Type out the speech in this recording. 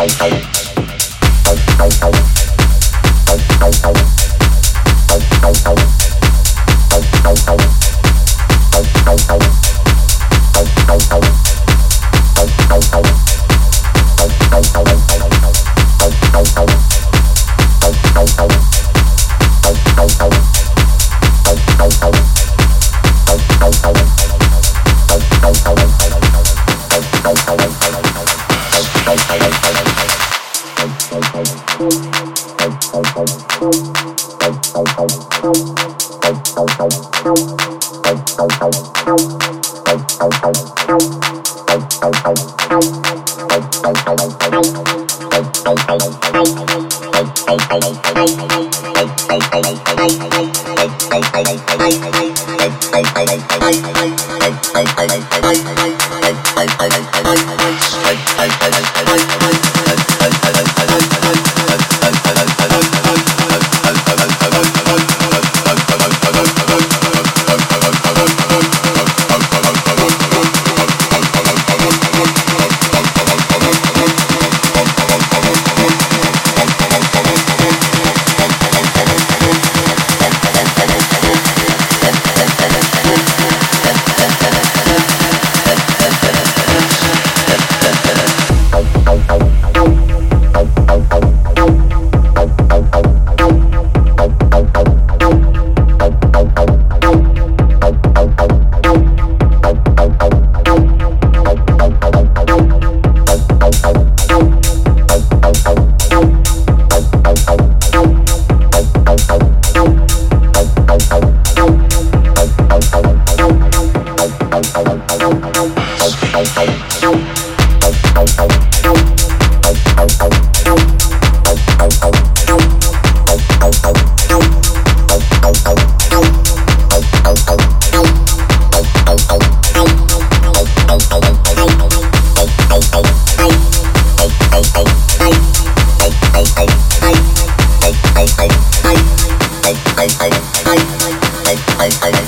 Thank you. Bye. I'm